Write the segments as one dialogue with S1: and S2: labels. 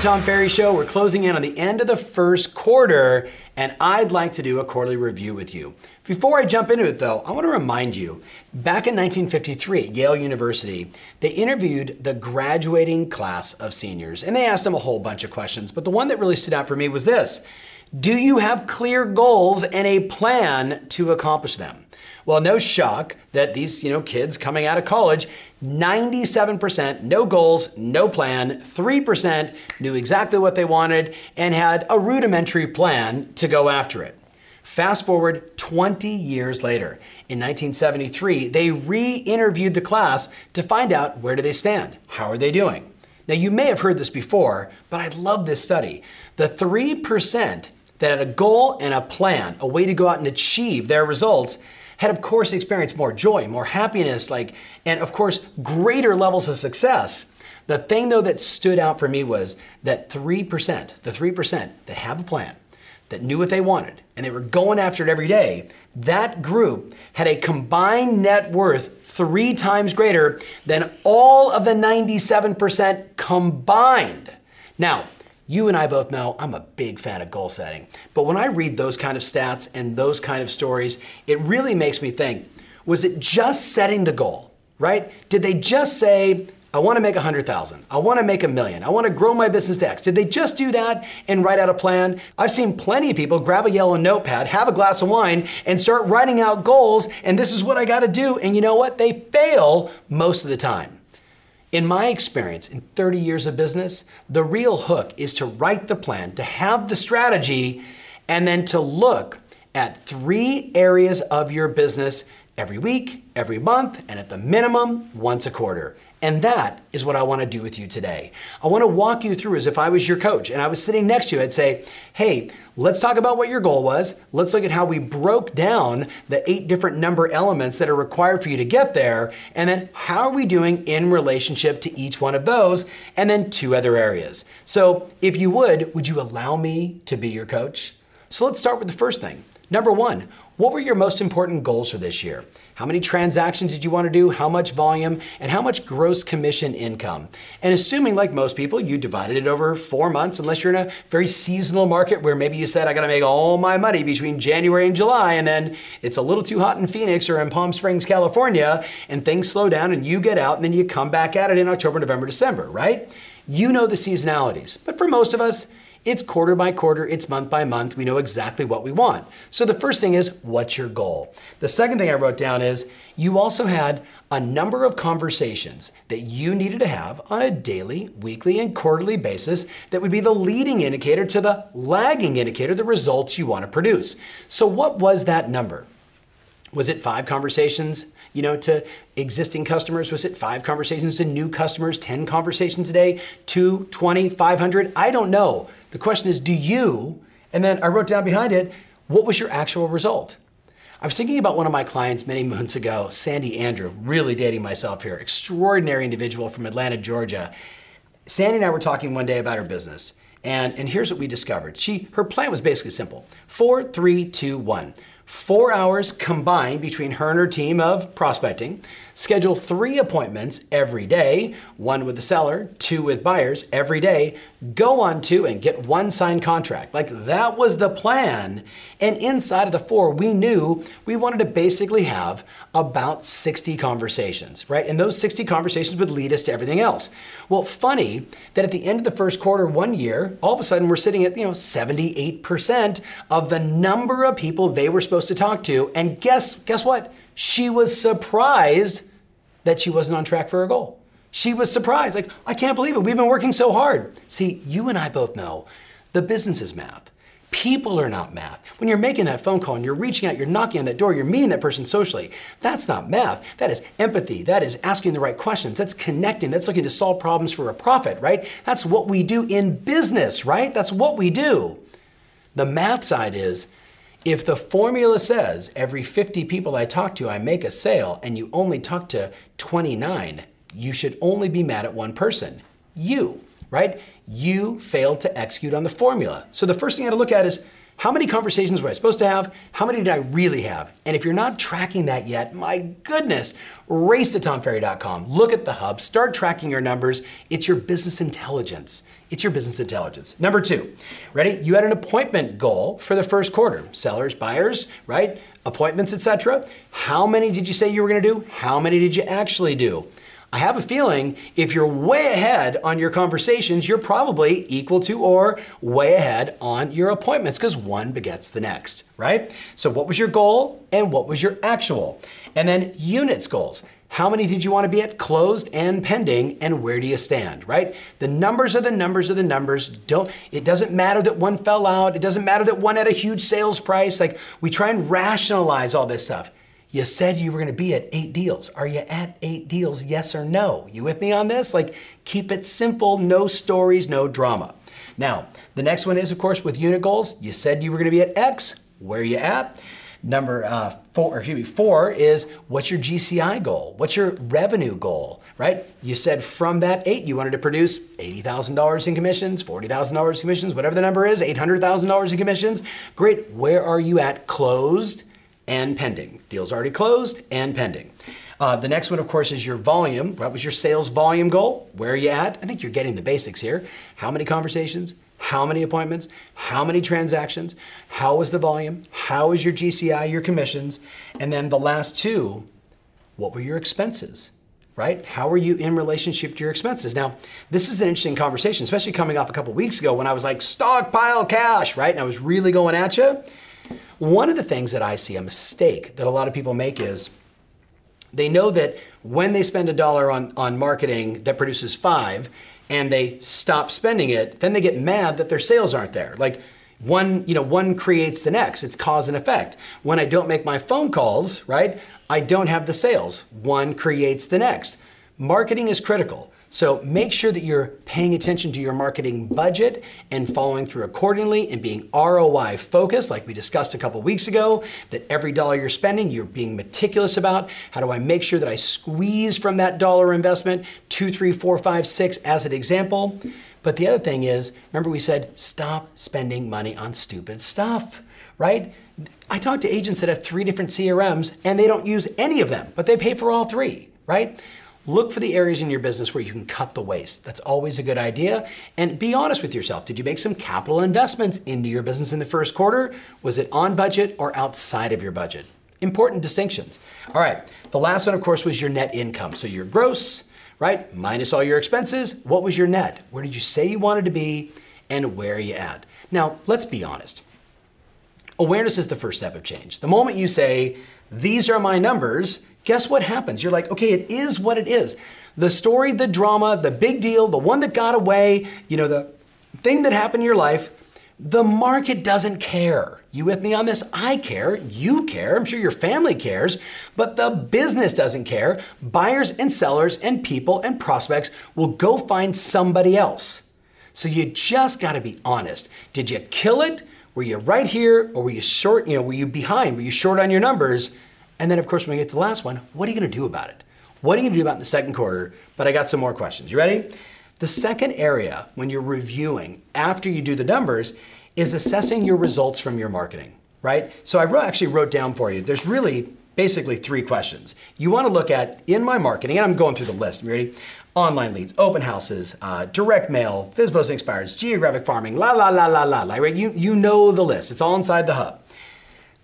S1: the Tom Ferry Show. We're closing in on the end of the first quarter, and I'd like to do a quarterly review with you. Before I jump into it, though, I want to remind you back in 1953, Yale University, they interviewed the graduating class of seniors, and they asked them a whole bunch of questions. But the one that really stood out for me was this Do you have clear goals and a plan to accomplish them? Well, no shock that these, you know, kids coming out of college, 97% no goals, no plan, 3% knew exactly what they wanted and had a rudimentary plan to go after it. Fast forward 20 years later. In 1973, they re-interviewed the class to find out where do they stand? How are they doing? Now, you may have heard this before, but I love this study. The 3% that had a goal and a plan, a way to go out and achieve their results, had of course experienced more joy, more happiness, like, and of course, greater levels of success. The thing though that stood out for me was that 3%, the 3% that have a plan, that knew what they wanted, and they were going after it every day, that group had a combined net worth three times greater than all of the 97% combined. Now, you and I both know I'm a big fan of goal setting. But when I read those kind of stats and those kind of stories, it really makes me think was it just setting the goal, right? Did they just say, I want to make a hundred thousand. I want to make a million. I want to grow my business to X. Did they just do that and write out a plan? I've seen plenty of people grab a yellow notepad, have a glass of wine, and start writing out goals. And this is what I got to do. And you know what? They fail most of the time. In my experience, in 30 years of business, the real hook is to write the plan, to have the strategy, and then to look at three areas of your business every week, every month, and at the minimum, once a quarter. And that is what I want to do with you today. I want to walk you through as if I was your coach and I was sitting next to you. I'd say, hey, let's talk about what your goal was. Let's look at how we broke down the eight different number elements that are required for you to get there. And then how are we doing in relationship to each one of those? And then two other areas. So if you would, would you allow me to be your coach? So let's start with the first thing. Number one, what were your most important goals for this year? How many transactions did you want to do? How much volume? And how much gross commission income? And assuming, like most people, you divided it over four months, unless you're in a very seasonal market where maybe you said, I got to make all my money between January and July, and then it's a little too hot in Phoenix or in Palm Springs, California, and things slow down and you get out and then you come back at it in October, November, December, right? You know the seasonalities. But for most of us, it's quarter by quarter, it's month by month. We know exactly what we want. So the first thing is, what's your goal? The second thing I wrote down is, you also had a number of conversations that you needed to have on a daily, weekly, and quarterly basis that would be the leading indicator to the lagging indicator, the results you want to produce. So what was that number? Was it five conversations, you know, to existing customers? Was it five conversations to new customers, 10 conversations a day, two, 20, 500? I don't know. The question is, do you? And then I wrote down behind it, what was your actual result? I was thinking about one of my clients many moons ago, Sandy Andrew, really dating myself here, extraordinary individual from Atlanta, Georgia. Sandy and I were talking one day about her business. And, and here's what we discovered. She, her plan was basically simple. Four, three, two, one. Four hours combined between her and her team of prospecting Schedule three appointments every day, one with the seller, two with buyers every day. Go on to and get one signed contract. Like that was the plan. And inside of the four, we knew we wanted to basically have about 60 conversations, right? And those 60 conversations would lead us to everything else. Well, funny that at the end of the first quarter, one year, all of a sudden we're sitting at, you know, 78% of the number of people they were supposed to talk to. And guess, guess what? She was surprised that she wasn't on track for her goal. She was surprised, like, I can't believe it. We've been working so hard. See, you and I both know the business is math. People are not math. When you're making that phone call and you're reaching out, you're knocking on that door, you're meeting that person socially, that's not math. That is empathy. That is asking the right questions. That's connecting. That's looking to solve problems for a profit, right? That's what we do in business, right? That's what we do. The math side is if the formula says every 50 people I talk to, I make a sale, and you only talk to 29, you should only be mad at one person you, right? You failed to execute on the formula. So the first thing I had to look at is How many conversations was I supposed to have? How many did I really have? And if you're not tracking that yet, my goodness, race to tomferry.com. Look at the hub, start tracking your numbers. It's your business intelligence. It's your business intelligence. Number two, ready? You had an appointment goal for the first quarter. Sellers, buyers, right? Appointments, etc. How many did you say you were going to do? How many did you actually do? I have a feeling if you're way ahead on your conversations, you're probably equal to or way ahead on your appointments because one begets the next, right? So, what was your goal and what was your actual? And then units goals. How many did you want to be at closed and pending and where do you stand, right? The numbers are the numbers are the numbers. Don't it doesn't matter that one fell out. It doesn't matter that one had a huge sales price. Like we try and rationalize all this stuff. You said you were going to be at eight deals. Are you at eight deals? Yes or no? You with me on this? Like, keep it simple, no stories, no drama. Now, the next one is, of course, with unit goals. You said you were going to be at X. Where are you at? Number uh, four, excuse me, four is what's your GCI goal? What's your revenue goal, right? You said from that eight, you wanted to produce $80,000 in commissions, $40,000 in commissions, whatever the number is, $800,000 in commissions. Great. Where are you at closed? And pending. Deals already closed and pending. Uh, the next one, of course, is your volume. What was your sales volume goal? Where are you at? I think you're getting the basics here. How many conversations? How many appointments? How many transactions? How was the volume? How is your GCI, your commissions? And then the last two, what were your expenses? Right? How are you in relationship to your expenses? Now, this is an interesting conversation, especially coming off a couple weeks ago when I was like, stockpile cash, right? And I was really going at you. One of the things that I see a mistake that a lot of people make is they know that when they spend a dollar on, on marketing that produces five and they stop spending it, then they get mad that their sales aren't there. Like one, you know, one creates the next. It's cause and effect. When I don't make my phone calls, right, I don't have the sales. One creates the next. Marketing is critical. So make sure that you're paying attention to your marketing budget and following through accordingly and being ROI focused, like we discussed a couple weeks ago, that every dollar you're spending, you're being meticulous about. How do I make sure that I squeeze from that dollar investment two, three, four, five, six as an example? But the other thing is, remember we said, stop spending money on stupid stuff, right? I talk to agents that have three different CRMs and they don't use any of them, but they pay for all three, right? Look for the areas in your business where you can cut the waste. That's always a good idea. And be honest with yourself. Did you make some capital investments into your business in the first quarter? Was it on budget or outside of your budget? Important distinctions. All right, the last one, of course, was your net income. So your gross, right, minus all your expenses. What was your net? Where did you say you wanted to be and where are you at? Now, let's be honest. Awareness is the first step of change. The moment you say, these are my numbers, guess what happens? You're like, okay, it is what it is. The story, the drama, the big deal, the one that got away, you know, the thing that happened in your life, the market doesn't care. You with me on this? I care. You care. I'm sure your family cares. But the business doesn't care. Buyers and sellers and people and prospects will go find somebody else. So you just got to be honest. Did you kill it? Were you right here or were you short? You know, were you behind? Were you short on your numbers? And then, of course, when we get to the last one, what are you going to do about it? What are you going to do about it in the second quarter? But I got some more questions. You ready? The second area when you're reviewing after you do the numbers is assessing your results from your marketing, right? So I actually wrote down for you, there's really basically three questions. You want to look at in my marketing, and I'm going through the list. You ready? Online leads, open houses, uh, direct mail, FSBOs expires, geographic farming, la la la la la. Right? You you know the list. It's all inside the hub.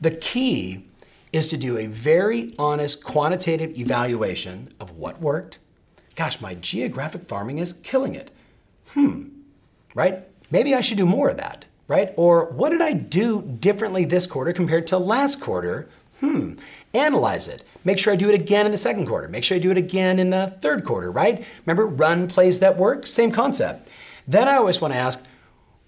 S1: The key is to do a very honest quantitative evaluation of what worked. Gosh, my geographic farming is killing it. Hmm, right? Maybe I should do more of that, right? Or what did I do differently this quarter compared to last quarter? Hmm, analyze it. Make sure I do it again in the second quarter. Make sure I do it again in the third quarter, right? Remember, run plays that work? Same concept. Then I always want to ask,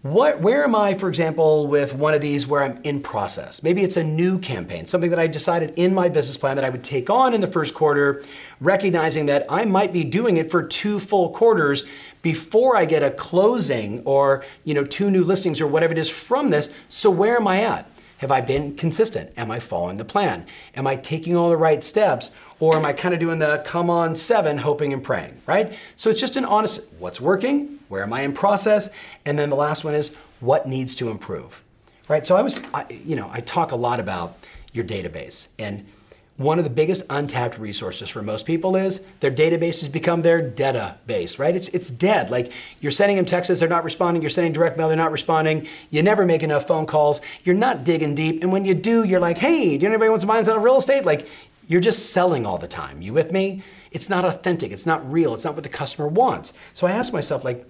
S1: what, where am I, for example, with one of these where I'm in process? Maybe it's a new campaign, something that I decided in my business plan that I would take on in the first quarter, recognizing that I might be doing it for two full quarters before I get a closing or, you know, two new listings or whatever it is from this. So where am I at? Have I been consistent? Am I following the plan? Am I taking all the right steps? Or am I kind of doing the come on seven, hoping and praying, right? So it's just an honest what's working, where am I in process? And then the last one is what needs to improve? right? So I was, I, you know, I talk a lot about your database. And one of the biggest untapped resources for most people is their database has become their database, right? It's, it's dead. Like you're sending them texts, they're not responding. You're sending direct mail, they're not responding. You never make enough phone calls. You're not digging deep. And when you do, you're like, hey, do anybody want to buy on real estate? Like you're just selling all the time. You with me? It's not authentic. It's not real. It's not what the customer wants. So I ask myself, like,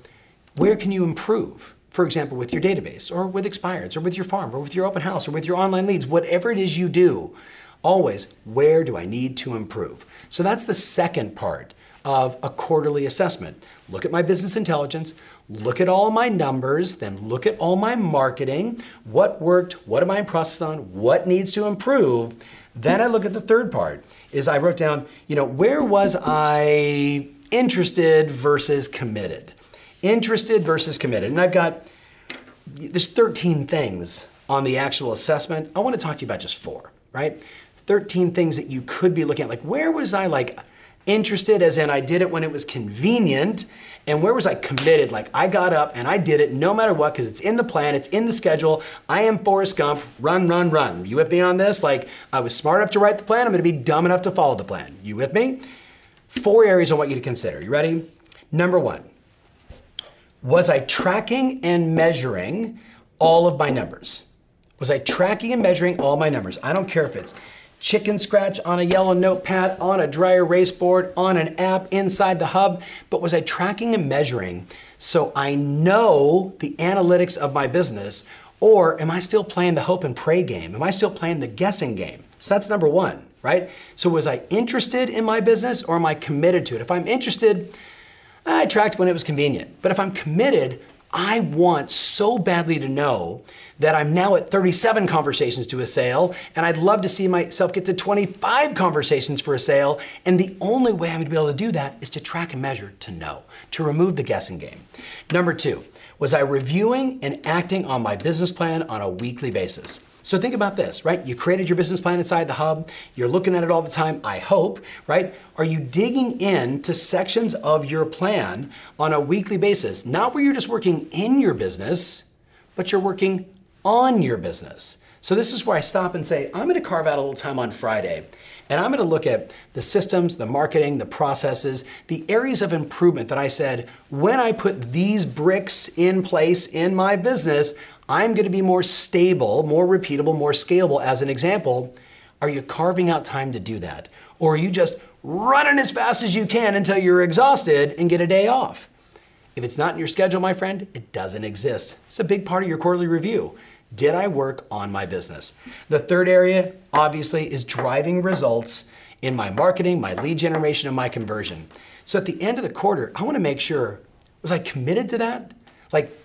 S1: where can you improve? For example, with your database, or with expireds, or with your farm, or with your open house, or with your online leads, whatever it is you do, always, where do I need to improve? So that's the second part of a quarterly assessment. Look at my business intelligence, look at all my numbers, then look at all my marketing, what worked, what am I in process on, what needs to improve. Then I look at the third part is I wrote down, you know, where was I interested versus committed? Interested versus committed. And I've got, there's 13 things on the actual assessment. I want to talk to you about just four, right? 13 things that you could be looking at. Like, where was I like interested, as in I did it when it was convenient, and where was I committed? Like, I got up and I did it no matter what, because it's in the plan, it's in the schedule. I am Forrest Gump, run, run, run. You with me on this? Like, I was smart enough to write the plan, I'm gonna be dumb enough to follow the plan. You with me? Four areas I want you to consider. You ready? Number one, was I tracking and measuring all of my numbers? Was I tracking and measuring all my numbers? I don't care if it's chicken scratch on a yellow notepad, on a dry erase board, on an app inside the hub, but was I tracking and measuring so I know the analytics of my business? Or am I still playing the hope and pray game? Am I still playing the guessing game? So that's number one, right? So was I interested in my business or am I committed to it? If I'm interested, I tracked when it was convenient. But if I'm committed, I want so badly to know that I'm now at 37 conversations to a sale, and I'd love to see myself get to 25 conversations for a sale. And the only way I'm to be able to do that is to track and measure to know, to remove the guessing game. Number two, was I reviewing and acting on my business plan on a weekly basis? So think about this, right? You created your business plan inside the hub. You're looking at it all the time, I hope, right? Are you digging into sections of your plan on a weekly basis? Not where you're just working in your business, but you're working on your business. So this is where I stop and say, I'm going to carve out a little time on Friday and I'm going to look at the systems, the marketing, the processes, the areas of improvement that I said, when I put these bricks in place in my business, I'm going to be more stable, more repeatable, more scalable. As an example, are you carving out time to do that? Or are you just running as fast as you can until you're exhausted and get a day off? If it's not in your schedule, my friend, it doesn't exist. It's a big part of your quarterly review. Did I work on my business? The third area, obviously, is driving results in my marketing, my lead generation, and my conversion. So at the end of the quarter, I want to make sure was I committed to that? Like,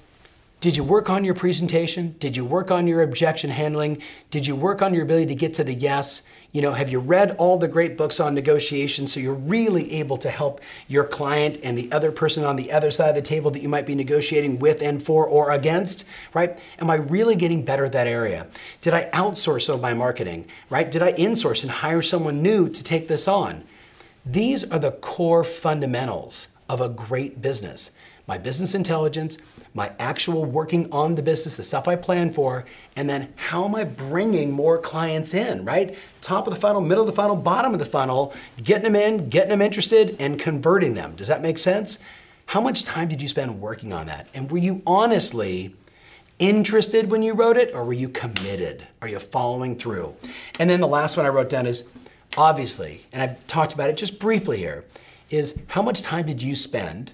S1: did you work on your presentation? Did you work on your objection handling? Did you work on your ability to get to the yes? You know, have you read all the great books on negotiation so you're really able to help your client and the other person on the other side of the table that you might be negotiating with and for or against, right? Am I really getting better at that area? Did I outsource some of my marketing, right? Did I insource and hire someone new to take this on? These are the core fundamentals of a great business my business intelligence, my actual working on the business, the stuff I plan for, and then how am I bringing more clients in, right? Top of the funnel, middle of the funnel, bottom of the funnel, getting them in, getting them interested, and converting them. Does that make sense? How much time did you spend working on that? And were you honestly interested when you wrote it, or were you committed? Are you following through? And then the last one I wrote down is obviously, and I've talked about it just briefly here, is how much time did you spend?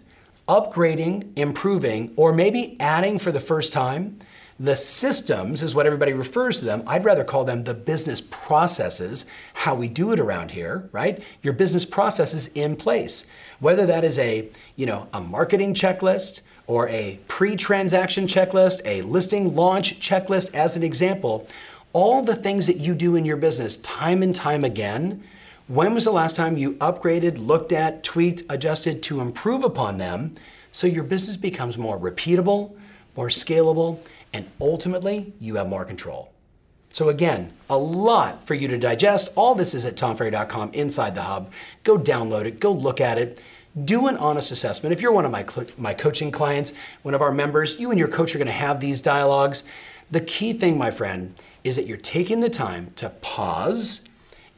S1: Upgrading, improving, or maybe adding for the first time. The systems is what everybody refers to them. I'd rather call them the business processes, how we do it around here, right? Your business processes in place. Whether that is a, you know, a marketing checklist or a pre-transaction checklist, a listing launch checklist as an example, all the things that you do in your business time and time again when was the last time you upgraded, looked at, tweaked, adjusted to improve upon them so your business becomes more repeatable, more scalable, and ultimately you have more control? So again, a lot for you to digest. All this is at tomferry.com inside the hub. Go download it, go look at it. Do an honest assessment. If you're one of my, my coaching clients, one of our members, you and your coach are gonna have these dialogues. The key thing, my friend, is that you're taking the time to pause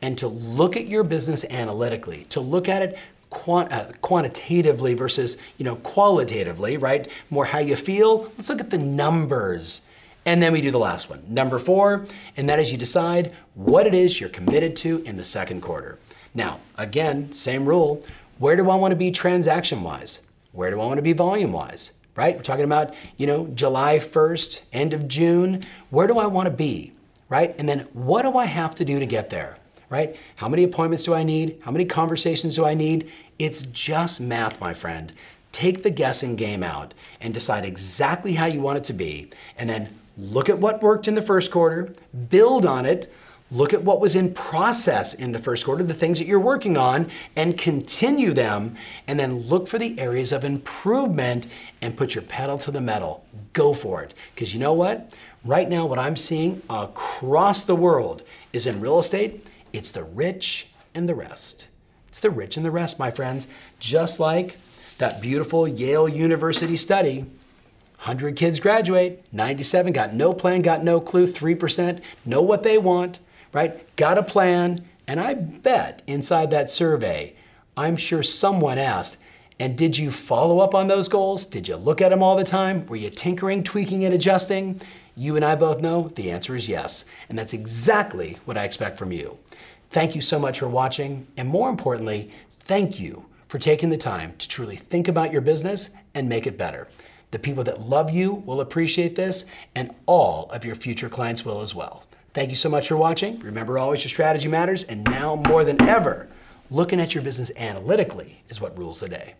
S1: and to look at your business analytically, to look at it quant- uh, quantitatively versus you know qualitatively, right? More how you feel. Let's look at the numbers. And then we do the last one, number four, and that is you decide what it is you're committed to in the second quarter. Now, again, same rule. Where do I want to be transaction wise? Where do I want to be volume wise? Right? We're talking about, you know, July 1st, end of June. Where do I want to be? Right? And then what do I have to do to get there? Right? How many appointments do I need? How many conversations do I need? It's just math, my friend. Take the guessing game out and decide exactly how you want it to be, and then look at what worked in the first quarter, build on it, look at what was in process in the first quarter, the things that you're working on, and continue them, and then look for the areas of improvement and put your pedal to the metal. Go for it. Because you know what? Right now, what I'm seeing across the world is in real estate, it's the rich and the rest. It's the rich and the rest, my friends. Just like that beautiful Yale University study 100 kids graduate, 97 got no plan, got no clue, 3% know what they want, right? Got a plan, and I bet inside that survey, I'm sure someone asked, and did you follow up on those goals? Did you look at them all the time? Were you tinkering, tweaking, and adjusting? You and I both know the answer is yes. And that's exactly what I expect from you. Thank you so much for watching. And more importantly, thank you for taking the time to truly think about your business and make it better. The people that love you will appreciate this, and all of your future clients will as well. Thank you so much for watching. Remember always your strategy matters, and now more than ever, looking at your business analytically is what rules the day.